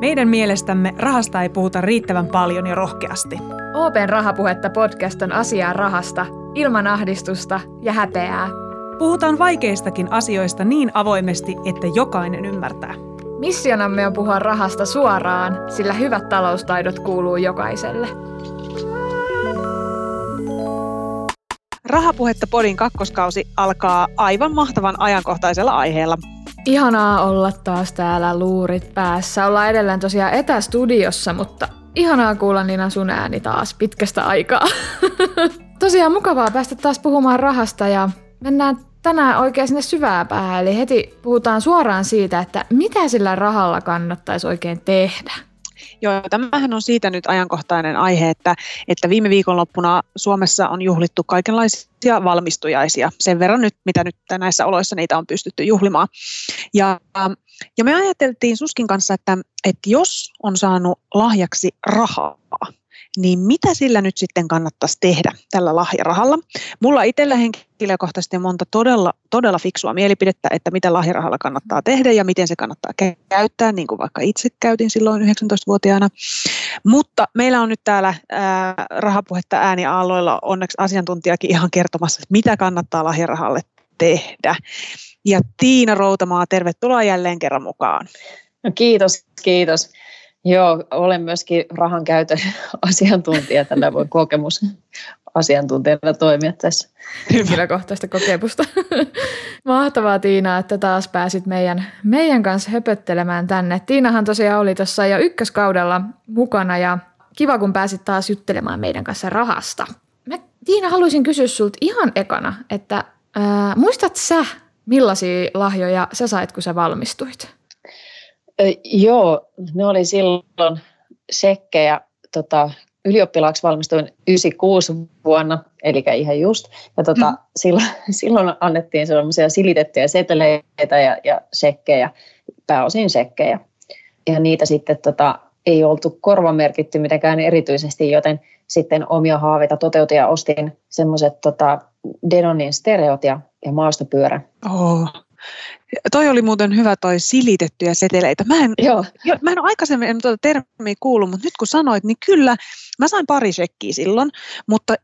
Meidän mielestämme rahasta ei puhuta riittävän paljon ja rohkeasti. Open Rahapuhetta podcast on asiaa rahasta, ilman ahdistusta ja häpeää. Puhutaan vaikeistakin asioista niin avoimesti, että jokainen ymmärtää. Missionamme on puhua rahasta suoraan, sillä hyvät taloustaidot kuuluu jokaiselle. Rahapuhetta Podin kakkoskausi alkaa aivan mahtavan ajankohtaisella aiheella. Ihanaa olla taas täällä luurit päässä. Ollaan edelleen tosiaan etästudiossa, mutta ihanaa kuulla Nina sun ääni taas pitkästä aikaa. tosiaan mukavaa päästä taas puhumaan rahasta ja mennään tänään oikein sinne syvää päähän. Eli heti puhutaan suoraan siitä, että mitä sillä rahalla kannattaisi oikein tehdä. Joo, tämähän on siitä nyt ajankohtainen aihe, että, että viime viikonloppuna Suomessa on juhlittu kaikenlaisia valmistujaisia. Sen verran nyt, mitä nyt näissä oloissa niitä on pystytty juhlimaan. Ja, ja me ajateltiin Suskin kanssa, että, että jos on saanut lahjaksi rahaa, niin mitä sillä nyt sitten kannattaisi tehdä tällä lahjarahalla? Mulla itsellä henkilökohtaisesti on monta todella, todella fiksua mielipidettä, että mitä lahjarahalla kannattaa tehdä ja miten se kannattaa käyttää, niin kuin vaikka itse käytin silloin 19-vuotiaana. Mutta meillä on nyt täällä ää, rahapuhetta ääniaalloilla onneksi asiantuntijakin ihan kertomassa, että mitä kannattaa lahjarahalle tehdä. Ja Tiina Routamaa, tervetuloa jälleen kerran mukaan. No kiitos, kiitos. Joo, olen myöskin rahan käytön asiantuntija, tällä voi kokemus asiantuntijana toimia tässä. Henkilökohtaista kokemusta. Mahtavaa Tiina, että taas pääsit meidän, meidän kanssa höpöttelemään tänne. Tiinahan tosiaan oli tuossa jo ykköskaudella mukana ja kiva kun pääsit taas juttelemaan meidän kanssa rahasta. Mä, Tiina, haluaisin kysyä sulta ihan ekana, että ää, muistat sä, millaisia lahjoja sä sait, kun sä valmistuit? Joo, ne oli silloin sekkejä. Tota, ylioppilaaksi valmistuin 96 vuonna, eli ihan just. Ja tota, mm. silloin, silloin annettiin sellaisia silitettyjä seteleitä ja, ja sekkejä, pääosin sekkejä. Ja niitä sitten tota, ei oltu korvamerkitty mitenkään erityisesti, joten sitten omia haaveita toteutin ja ostin semmoiset tota, Denonin stereot ja, ja maastopyörän. Oh, Toi oli muuten hyvä toi silitettyjä seteleitä. Mä en, Joo. Jo, mä en ole aikaisemmin tuota termiä kuullut, mutta nyt kun sanoit, niin kyllä, mä sain pari shekkiä silloin, mutta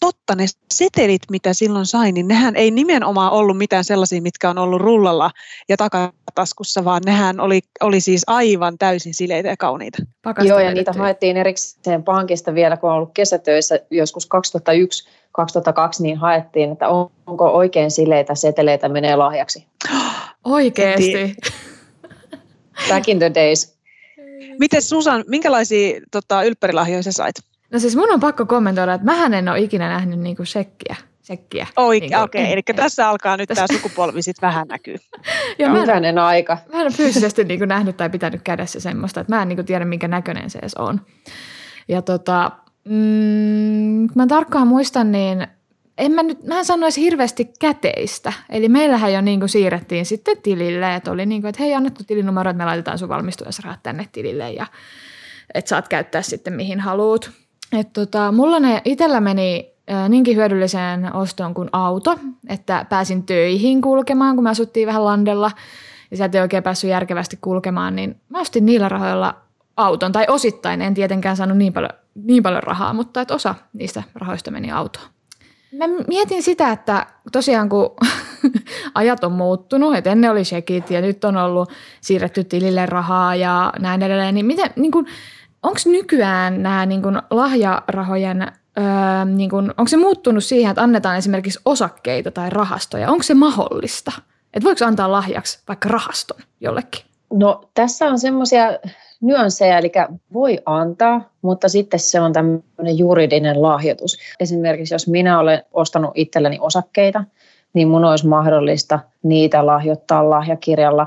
totta ne setelit, mitä silloin sain, niin nehän ei nimenomaan ollut mitään sellaisia, mitkä on ollut rullalla ja takataskussa, vaan nehän oli, oli siis aivan täysin sileitä ja kauniita. Pakasta Joo, ja niitä haettiin erikseen pankista vielä, kun on ollut kesätöissä joskus 2001 2002 niin haettiin, että onko oikein sileitä seteleitä menee lahjaksi. Oikeesti? Back in the days. Miten Susan, minkälaisia tota, ylppärilahjoja sä sait? No siis mun on pakko kommentoida, että mähän en ole ikinä nähnyt niinku sekkiä. sekkiä. Oikein, niin okei. Okay. Eli tässä alkaa nyt tämä sukupolvi sitten vähän näkyy. Joo, mä en, aika. Mä en ole fyysisesti niinku nähnyt tai pitänyt kädessä semmoista, että mä en niinku tiedä, minkä näköinen se edes on. Ja tota, mm, mä tarkkaan muistan, niin en mä nyt, mä en sanoisi hirveästi käteistä. Eli meillähän jo niin kuin siirrettiin sitten tilille, että oli niin kuin, että hei annettu tilinumero, että me laitetaan sun valmistujasrahat tänne tilille ja että saat käyttää sitten mihin haluut. Että tota, mulla ne itsellä meni niinkin hyödylliseen ostoon kuin auto, että pääsin töihin kulkemaan, kun me asuttiin vähän landella ja sieltä ei oikein päässyt järkevästi kulkemaan, niin mä ostin niillä rahoilla auton, tai osittain, en tietenkään saanut niin paljon, niin paljon rahaa, mutta että osa niistä rahoista meni autoon. Mä mietin sitä, että tosiaan kun ajat on muuttunut, että ennen oli shekit ja nyt on ollut siirretty tilille rahaa ja näin edelleen, niin, miten, niin onko nykyään nämä niin kuin lahjarahojen, öö, niin kuin, onko se muuttunut siihen, että annetaan esimerkiksi osakkeita tai rahastoja? Onko se mahdollista? Että voiko antaa lahjaksi vaikka rahaston jollekin? No tässä on semmoisia nyansseja, eli voi antaa, mutta sitten se on tämmöinen juridinen lahjoitus. Esimerkiksi jos minä olen ostanut itselleni osakkeita, niin mun olisi mahdollista niitä lahjoittaa lahjakirjalla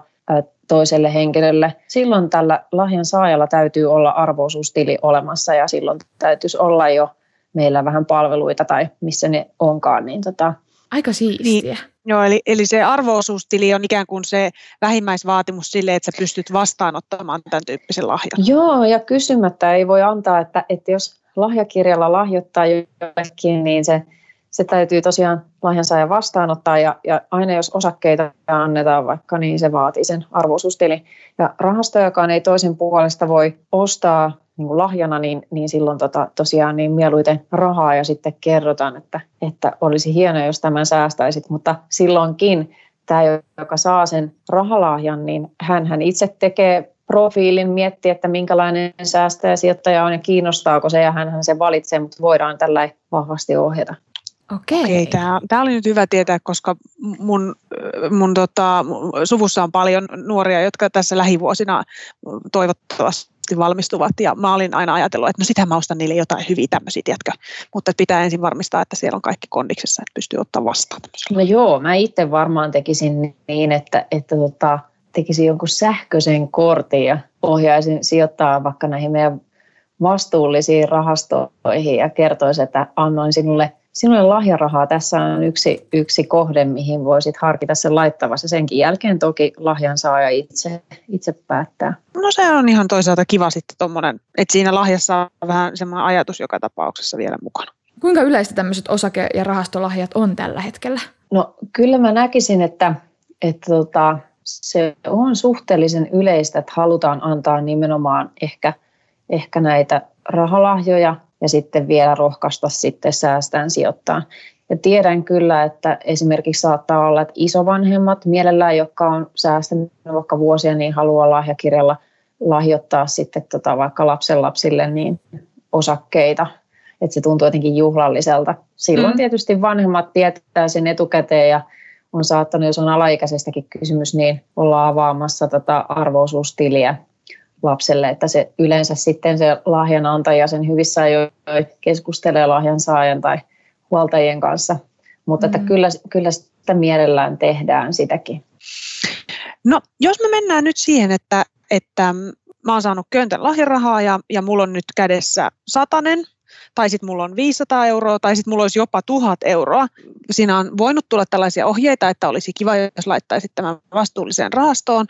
toiselle henkilölle. Silloin tällä lahjan saajalla täytyy olla arvoisuustili olemassa ja silloin täytyisi olla jo meillä vähän palveluita tai missä ne onkaan, niin tota, Aika siistiä. Niin, joo, eli, eli se arvoosuustili on ikään kuin se vähimmäisvaatimus sille, että sä pystyt vastaanottamaan tämän tyyppisen lahjan. Joo, ja kysymättä ei voi antaa, että, että jos lahjakirjalla lahjoittaa jollekin, niin se se täytyy tosiaan lahjansaaja vastaanottaa ja, ja aina jos osakkeita annetaan vaikka, niin se vaatii sen arvoisuustilin. Ja rahastojakaan ei toisen puolesta voi ostaa niin kuin lahjana, niin, niin silloin tota, tosiaan niin mieluiten rahaa ja sitten kerrotaan, että, että olisi hienoa, jos tämän säästäisit, mutta silloinkin tämä, joka saa sen rahalahjan, niin hän, hän itse tekee profiilin, miettii, että minkälainen säästäjä sijoittaja on ja kiinnostaako se ja hän se valitsee, mutta voidaan tällä vahvasti ohjata. Okei. Okei tämä, tämä oli nyt hyvä tietää, koska mun, mun tota, suvussa on paljon nuoria, jotka tässä lähivuosina toivottavasti valmistuvat ja mä olin aina ajatellut, että no sitä mä ostan niille jotain hyviä tämmöisiä, tiedätkö? mutta pitää ensin varmistaa, että siellä on kaikki kondiksessa, että pystyy ottaa vastaan No joo, mä itse varmaan tekisin niin, että, että tota, tekisin jonkun sähköisen kortin ja ohjaisin sijoittaa vaikka näihin meidän vastuullisiin rahastoihin ja kertoisin, että annoin sinulle sinulle lahjarahaa. Tässä on yksi, yksi kohde, mihin voisit harkita sen laittavassa. Senkin jälkeen toki lahjan saaja itse, itse päättää. No se on ihan toisaalta kiva sitten tuommoinen, että siinä lahjassa on vähän semmoinen ajatus joka tapauksessa vielä mukana. Kuinka yleistä tämmöiset osake- ja rahastolahjat on tällä hetkellä? No kyllä mä näkisin, että, että tota, se on suhteellisen yleistä, että halutaan antaa nimenomaan ehkä, ehkä näitä rahalahjoja – ja sitten vielä rohkaista sitten säästään sijoittaa. Ja tiedän kyllä, että esimerkiksi saattaa olla, että isovanhemmat mielellään, jotka on säästänyt vaikka vuosia, niin haluaa lahjakirjalla lahjoittaa sitten tota vaikka lapsenlapsille niin osakkeita. Että se tuntuu jotenkin juhlalliselta. Silloin mm. tietysti vanhemmat tietää sen etukäteen ja on saattanut, jos on alaikäisestäkin kysymys, niin olla avaamassa tätä arvoisuustiliä lapselle, että se yleensä sitten se lahjanantaja sen hyvissä ajoin keskustelee lahjan saajan tai huoltajien kanssa, mutta mm. että kyllä, kyllä sitä mielellään tehdään sitäkin. No jos me mennään nyt siihen, että, että mä oon saanut köntän lahjarahaa ja, ja mulla on nyt kädessä satanen, tai sitten mulla on 500 euroa, tai sitten mulla olisi jopa 1000 euroa. Siinä on voinut tulla tällaisia ohjeita, että olisi kiva, jos laittaisit tämän vastuulliseen rahastoon,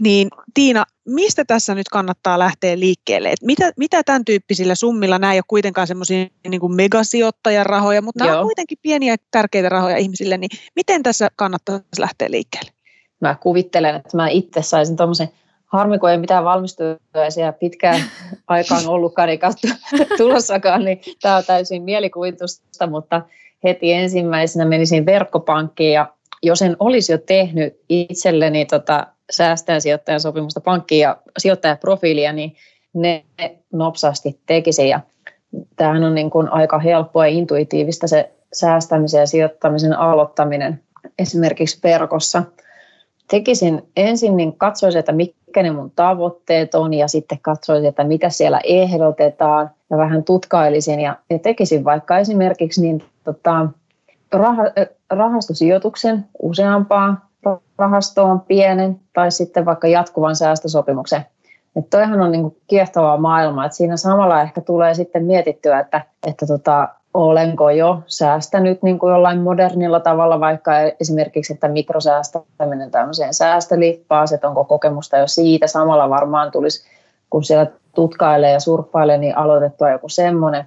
niin Tiina, mistä tässä nyt kannattaa lähteä liikkeelle? Et mitä, mitä tämän tyyppisillä summilla, nämä ei ole kuitenkaan semmoisia niin megasijoittajan rahoja, mutta Joo. nämä on kuitenkin pieniä tärkeitä rahoja ihmisille, niin miten tässä kannattaa lähteä liikkeelle? Mä kuvittelen, että mä itse saisin tuommoisen harmi, kun ei mitään valmistujaisia pitkään aikaan ollutkaan eikä tulossakaan, niin tämä on täysin mielikuvitusta, mutta heti ensimmäisenä menisin verkkopankkiin ja jos en olisi jo tehnyt itselleni tota säästäjän sijoittajan sopimusta pankkiin ja sijoittajaprofiilia, niin ne nopsasti tekisi. Ja tämähän on niin kuin aika helppoa ja intuitiivista se säästämisen ja sijoittamisen aloittaminen esimerkiksi verkossa. Tekisin ensin, niin katsoisin, että mitkä ne mun tavoitteet on ja sitten katsoisin, että mitä siellä ehdotetaan ja vähän tutkailisin ja, ja tekisin vaikka esimerkiksi niin, tota, rah, rahastosijoituksen useampaa rahastoon pienen tai sitten vaikka jatkuvan säästösopimuksen. Että toihan on niin kiehtovaa maailmaa, että siinä samalla ehkä tulee sitten mietittyä, että, että tota, olenko jo säästänyt niin kuin jollain modernilla tavalla, vaikka esimerkiksi, että mikrosäästäminen tämmöiseen säästölippaan, että onko kokemusta jo siitä. Samalla varmaan tulisi, kun siellä tutkailee ja surffailee, niin aloitettua joku semmoinen.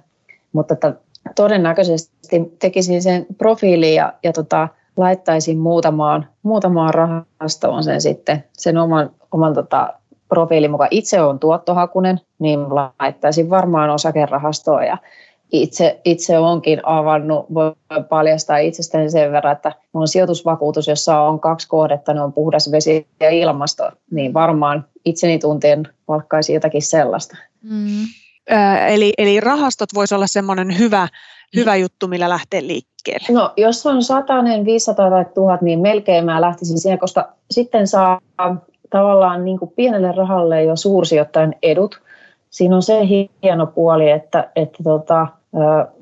Mutta että todennäköisesti tekisin sen profiilin ja, ja tota, laittaisin muutamaan, muutamaan rahastoon sen sitten, sen oman, oman tota, profiilin mukaan. Itse on tuottohakunen, niin laittaisin varmaan osakerahastoon ja itse, itse onkin avannut, voi paljastaa itsestäni sen verran, että on sijoitusvakuutus, jossa on kaksi kohdetta, ne on puhdas vesi ja ilmasto, niin varmaan itseni tuntien palkkaisin jotakin sellaista. Mm. Eli, eli rahastot voisi olla semmoinen hyvä, hyvä juttu, millä lähtee liikkeelle? No, jos on satainen, 500 tai 1000, niin melkein mä lähtisin siihen, koska sitten saa tavallaan niin kuin pienelle rahalle jo suursijoittajan edut. Siinä on se hieno puoli, että, että tota,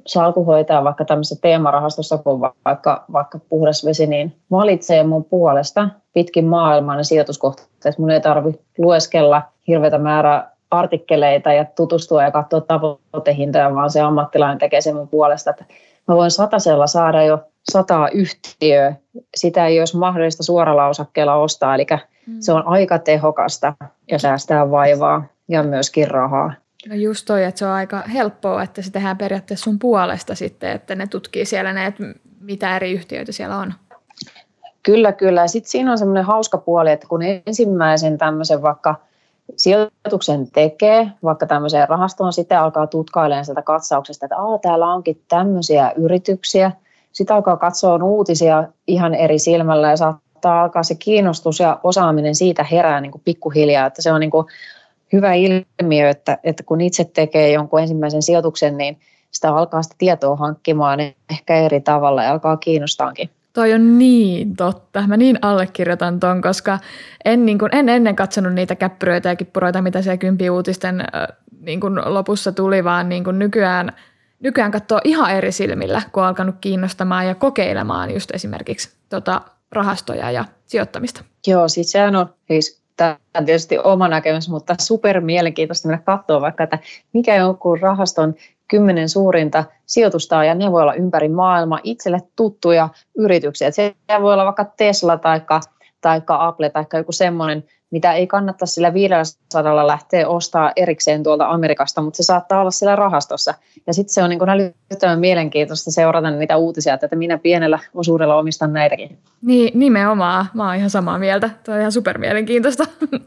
salku hoitaa vaikka tämmöisessä teemarahastossa kuin vaikka, vaikka puhdas vesi, niin valitsee mun puolesta pitkin maailmaa ne sijoituskohteet. Mun ei tarvitse lueskella hirveätä määrää artikkeleita ja tutustua ja katsoa tavoitehintoja, vaan se ammattilainen tekee sen mun puolesta. Että mä voin satasella saada jo sataa yhtiöä. Sitä ei olisi mahdollista suoralla osakkeella ostaa, eli mm. se on aika tehokasta ja säästää vaivaa ja myöskin rahaa. No just toi, että se on aika helppoa, että se tehdään periaatteessa sun puolesta sitten, että ne tutkii siellä ne, että mitä eri yhtiöitä siellä on. Kyllä, kyllä. Sitten siinä on semmoinen hauska puoli, että kun ensimmäisen tämmöisen vaikka sijoituksen tekee, vaikka tämmöiseen rahastoon, sitten alkaa tutkailemaan sieltä katsauksesta, että Aa, täällä onkin tämmöisiä yrityksiä. Sitten alkaa katsoa uutisia ihan eri silmällä ja saattaa alkaa se kiinnostus ja osaaminen siitä herää niin kuin pikkuhiljaa, että se on niin kuin hyvä ilmiö, että, että kun itse tekee jonkun ensimmäisen sijoituksen, niin sitä alkaa sitä tietoa hankkimaan ehkä eri tavalla ja alkaa kiinnostaankin. Toi on niin totta. Mä niin allekirjoitan ton, koska en, niin kun, en ennen katsonut niitä käppyröitä ja kippuroita, mitä siellä kympi uutisten äh, niin kun lopussa tuli, vaan niin kun nykyään, nykyään katsoo ihan eri silmillä, kun on alkanut kiinnostamaan ja kokeilemaan just esimerkiksi tota, rahastoja ja sijoittamista. Joo, siis sehän on siis tämä on tietysti oma näkemys, mutta super mielenkiintoista mennä katsoa vaikka, että mikä on jonkun rahaston kymmenen suurinta sijoitusta ja ne voi olla ympäri maailmaa itselle tuttuja yrityksiä. se voi olla vaikka Tesla tai taikka Apple tai joku semmoinen, mitä ei kannata sillä 500 lähteä ostaa erikseen tuolta Amerikasta, mutta se saattaa olla siellä rahastossa. Ja sitten se on niin älyttömän mielenkiintoista seurata niitä uutisia, että minä pienellä osuudella omistan näitäkin. Niin, nimenomaan. Mä oon ihan samaa mieltä. Tuo on ihan super mielenkiintoista.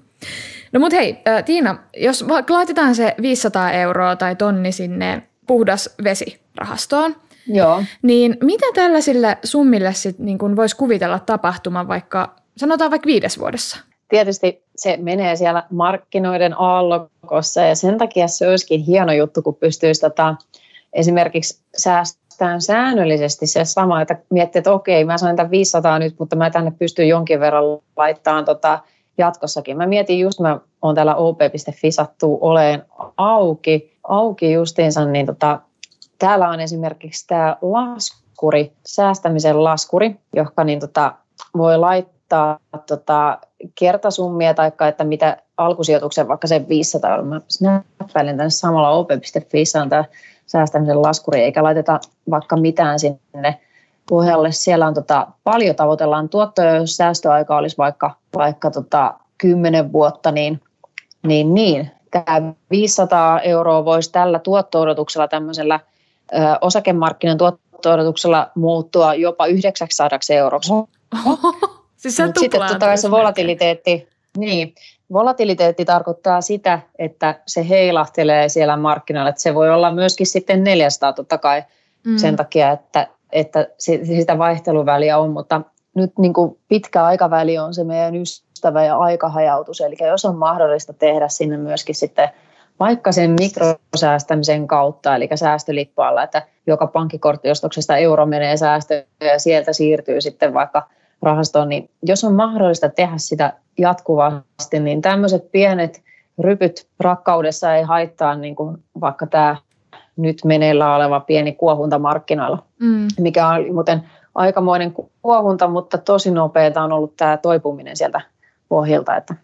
No mut hei, Tiina, jos laitetaan se 500 euroa tai tonni sinne puhdas vesirahastoon. Joo. Niin mitä tällaisille summille sit niin kun voisi kuvitella tapahtuman vaikka, sanotaan vaikka viides vuodessa? Tietysti se menee siellä markkinoiden aallokossa ja sen takia se olisikin hieno juttu, kun pystyisi tota, esimerkiksi säästämään säännöllisesti se sama, että miettii, että okei, mä sain tämän 500 nyt, mutta mä tänne pystyn jonkin verran laittamaan tota, jatkossakin. Mä mietin just, mä oon täällä op.fi sattuu oleen auki, auki justiinsa, niin tota, täällä on esimerkiksi tämä laskuri, säästämisen laskuri, joka niin tota, voi laittaa tota, kertasummia tai että mitä alkusijoituksen, vaikka se 500 euroa, mä snappailin tänne samalla op.fi on tämä säästämisen laskuri, eikä laiteta vaikka mitään sinne pohjalle. Siellä on tota, paljon tavoitellaan. Tuottoja, jos säästöaika olisi vaikka, vaikka tota, 10 vuotta, niin, niin, niin tämä 500 euroa voisi tällä tuotto-odotuksella tämmöisellä ö, osakemarkkinan tuotto-odotuksella muuttua jopa 900 euroksi. siis se sitten totta kai se volatiliteetti, niin, volatiliteetti tarkoittaa sitä, että se heilahtelee siellä markkinoilla, että se voi olla myöskin sitten 400 totta kai mm. sen takia, että, että sitä vaihteluväliä on, mutta nyt niin kuin pitkä aikaväli on se meidän ystävä ja aikahajautus, eli jos on mahdollista tehdä sinne myöskin sitten vaikka sen mikrosäästämisen kautta, eli säästölippaalla, että joka pankkikorttiostoksesta euro menee säästöön ja sieltä siirtyy sitten vaikka rahastoon, niin jos on mahdollista tehdä sitä jatkuvasti, niin tämmöiset pienet rypyt rakkaudessa ei haittaa niin kuin vaikka tämä nyt meneillä oleva pieni kuohunta markkinoilla, mm. mikä on muuten aikamoinen kuohunta, mutta tosi nopeata on ollut tämä toipuminen sieltä pohjilta. Että.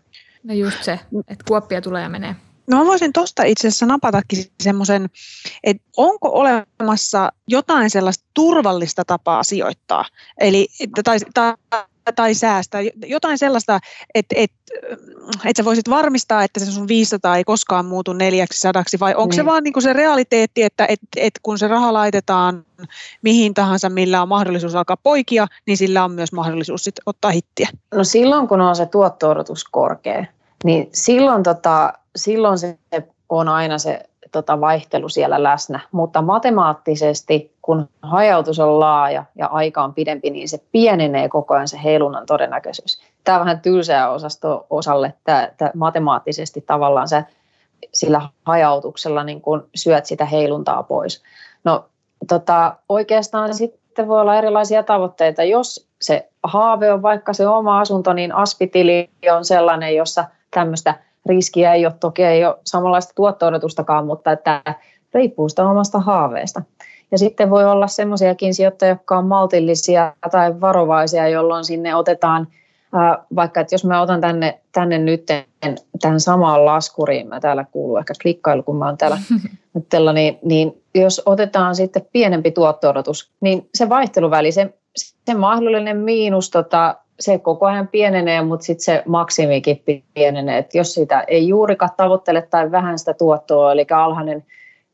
No just se, että kuoppia tulee ja menee. No mä voisin tuosta itse asiassa napatakin semmoisen, että onko olemassa jotain sellaista turvallista tapaa sijoittaa, eli, tai, tai, tai säästää, jotain sellaista, että, että, että sä voisit varmistaa, että se sun 500 ei koskaan muutu neljäksi sadaksi, vai onko niin. se vaan niin se realiteetti, että, että, että kun se raha laitetaan mihin tahansa, millä on mahdollisuus alkaa poikia, niin sillä on myös mahdollisuus sit ottaa hittiä? No silloin, kun on se tuotto-odotus korkea, niin silloin, tota, silloin se on aina se tota, vaihtelu siellä läsnä, mutta matemaattisesti, kun hajautus on laaja ja aika on pidempi, niin se pienenee koko ajan se heilunnan todennäköisyys. Tämä on vähän tylsää osasto osalle, tämä, matemaattisesti tavallaan se sillä hajautuksella niin kun syöt sitä heiluntaa pois. No tota, oikeastaan sitten voi olla erilaisia tavoitteita. Jos se haave on vaikka se oma asunto, niin aspitili on sellainen, jossa tämmöistä riskiä ei ole, toki ei ole samanlaista tuotto-odotustakaan, mutta että riippuu sitä omasta haaveesta. Ja sitten voi olla semmoisiakin sijoittajia, jotka on maltillisia tai varovaisia, jolloin sinne otetaan, vaikka että jos mä otan tänne, tänne nyt tähän samaan laskuriin, mä täällä kuuluu ehkä klikkailu, kun mä oon täällä nyt niin, niin jos otetaan sitten pienempi tuotto niin se vaihteluväli, se, se mahdollinen miinus tota, se koko ajan pienenee, mutta sitten se maksimikin pienenee. Et jos sitä ei juurikaan tavoittele tai vähän sitä tuottoa, eli alhainen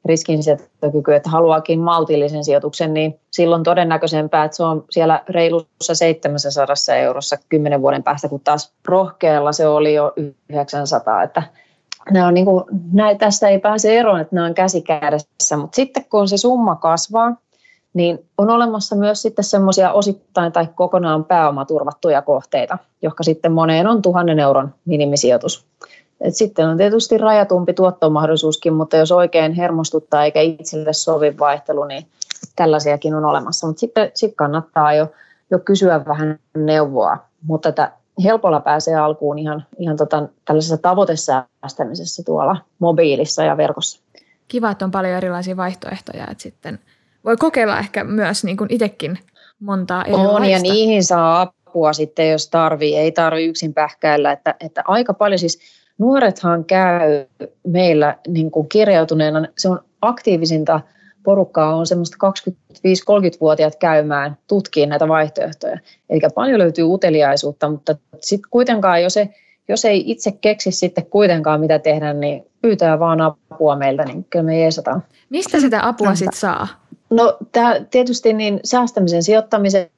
riskinsietokyky, että haluaakin maltillisen sijoituksen, niin silloin todennäköisempää, että se on siellä reilussa 700 eurossa 10 vuoden päästä, kun taas rohkealla se oli jo 900. Että nämä on niin kuin, näin, tästä ei pääse eroon, että nämä on käsikädessä, mutta sitten kun se summa kasvaa, niin on olemassa myös sitten semmoisia osittain tai kokonaan pääomaturvattuja kohteita, jotka sitten moneen on tuhannen euron minimisijoitus. Et sitten on tietysti rajatumpi tuottomahdollisuuskin, mutta jos oikein hermostuttaa eikä itselle sovi vaihtelu, niin tällaisiakin on olemassa. Mutta sitten sit kannattaa jo, jo kysyä vähän neuvoa. Mutta tätä helpolla pääsee alkuun ihan, ihan tota, tällaisessa tavoitesäästämisessä tuolla mobiilissa ja verkossa. Kiva, että on paljon erilaisia vaihtoehtoja, että sitten voi kokeilla ehkä myös niin kuin itsekin montaa erilaista. On ja niihin saa apua sitten, jos tarvii. Ei tarvi yksin pähkäillä, että, että aika paljon siis nuorethan käy meillä niin kuin kirjautuneena, se on aktiivisinta porukkaa on semmoista 25-30-vuotiaat käymään tutkiin näitä vaihtoehtoja. Eli paljon löytyy uteliaisuutta, mutta sitten kuitenkaan, jos ei, jos ei itse keksi sitten kuitenkaan mitä tehdä, niin pyytää vaan apua meiltä, niin kyllä me jeesataan. Mistä sitä apua sitten saa? No tää, tietysti niin säästämisen sijoittamisen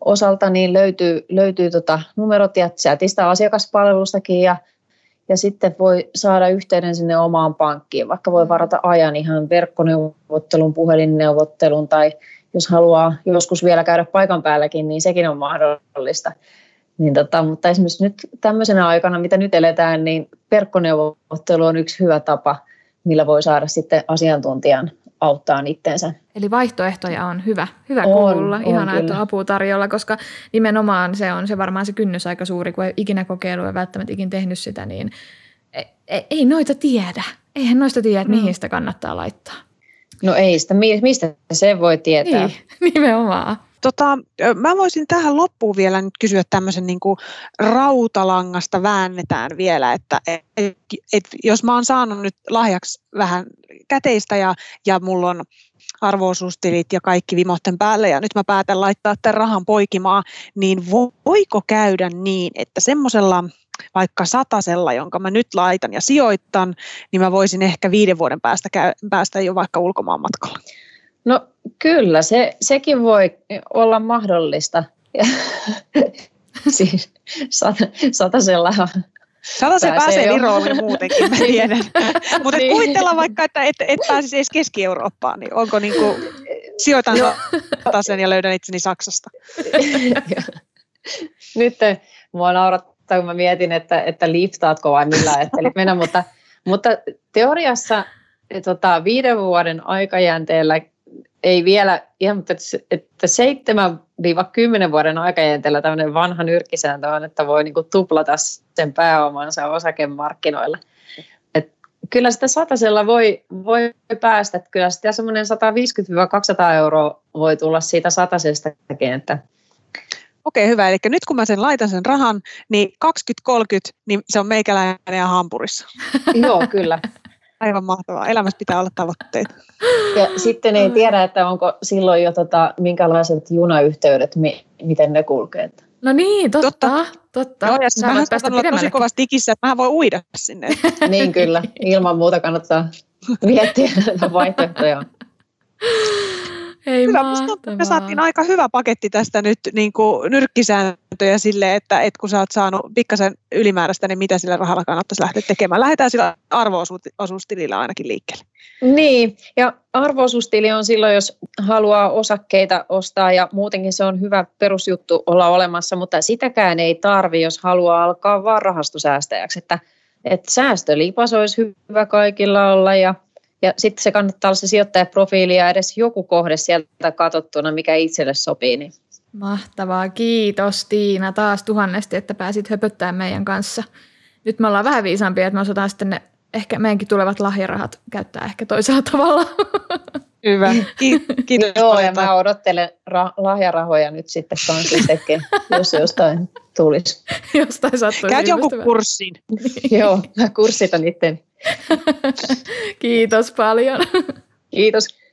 osalta niin löytyy, löytyy tota numerot ja chatista asiakaspalvelustakin ja ja sitten voi saada yhteyden sinne omaan pankkiin, vaikka voi varata ajan ihan verkkoneuvottelun, puhelinneuvottelun tai jos haluaa joskus vielä käydä paikan päälläkin, niin sekin on mahdollista. Niin tota, mutta esimerkiksi nyt tämmöisenä aikana, mitä nyt eletään, niin verkkoneuvottelu on yksi hyvä tapa, millä voi saada sitten asiantuntijan auttaa itteensä. Eli vaihtoehtoja on hyvä, hyvä on, kuulla. On, Ihanaa, että on apua tarjolla, koska nimenomaan se on se varmaan se kynnys aika suuri, kun ei ikinä kokeilu ja välttämättä ikinä tehnyt sitä, niin ei, e, ei noita tiedä. Eihän noista tiedä, että mihin sitä kannattaa laittaa. No ei sitä, mistä se voi tietää. Niin, nimenomaan. Tota, mä voisin tähän loppuun vielä nyt kysyä tämmöisen niin kuin rautalangasta väännetään vielä, että et, et, jos mä oon saanut nyt lahjaksi vähän käteistä ja, ja mulla on arvoosuustilit ja kaikki vimotten päälle ja nyt mä päätän laittaa tämän rahan poikimaan, niin voiko käydä niin, että semmoisella vaikka satasella, jonka mä nyt laitan ja sijoitan, niin mä voisin ehkä viiden vuoden päästä, käy, päästä jo vaikka ulkomaan matkalla? No kyllä, se, sekin voi olla mahdollista. siis sata, satasella se pääsee Viroon jo muutenkin, mä tiedän. Mutta niin. kuvitella vaikka, että et, et pääsisi edes Keski-Eurooppaan, niin onko niin kuin, sijoitan sen ja löydän itseni Saksasta. Nyt mua naurattaa, kun mä mietin, että, että liftaatko vai millä ajattelit mennä, mutta, mutta teoriassa tota, viiden vuoden aikajänteellä ei vielä ihan, mutta että 7-10 vuoden aikajänteellä tämmöinen vanha nyrkkisääntö on, että voi niin kuin tuplata sen pääomansa osakemarkkinoilla. Et kyllä sitä satasella voi, voi päästä, että kyllä sitä semmoinen 150-200 euroa voi tulla siitä satasestakin, että Okei, hyvä. Eli nyt kun mä sen laitan sen rahan, niin 20-30, niin se on meikäläinen ja hampurissa. Joo, kyllä. Aivan mahtavaa. Elämässä pitää olla tavoitteita. Ja sitten ei tiedä, että onko silloin jo tota, minkälaiset junayhteydet, mi- miten ne kulkee. No niin, totta. Totta. totta. Joo, ja Sä mähän saatan olla tosi kovasti digissä, että mä voi uida sinne. niin kyllä, ilman muuta kannattaa miettiä näitä vaihtoehtoja. Ei hyvä, me saatiin aika hyvä paketti tästä nyt niin kuin nyrkkisääntöjä sille, että, että kun sä oot saanut pikkasen ylimääräistä, niin mitä sillä rahalla kannattaisi lähteä tekemään. Lähdetään sillä arvoosuustilillä ainakin liikkeelle. Niin, ja arvoosuustili on silloin, jos haluaa osakkeita ostaa ja muutenkin se on hyvä perusjuttu olla olemassa, mutta sitäkään ei tarvi, jos haluaa alkaa vaan rahastosäästäjäksi. Että, että säästölipas olisi hyvä kaikilla olla ja ja sitten se kannattaa olla se sijoittajaprofiili ja edes joku kohde sieltä katsottuna, mikä itselle sopii. Niin. Mahtavaa. Kiitos Tiina taas tuhannesti, että pääsit höpöttämään meidän kanssa. Nyt me ollaan vähän viisaampia, että me osataan sitten ne ehkä meidänkin tulevat lahjarahat käyttää ehkä toisella tavalla. Hyvä. Kiitos. Joo, ja mä odottelen ra- lahjarahoja nyt sitten kanssa itsekin, jos jostain tulisi. jostain sattuisi. Käyt jonkun kurssin. Joo, mä kurssitan itteni. Kiitos paljon. Kiitos.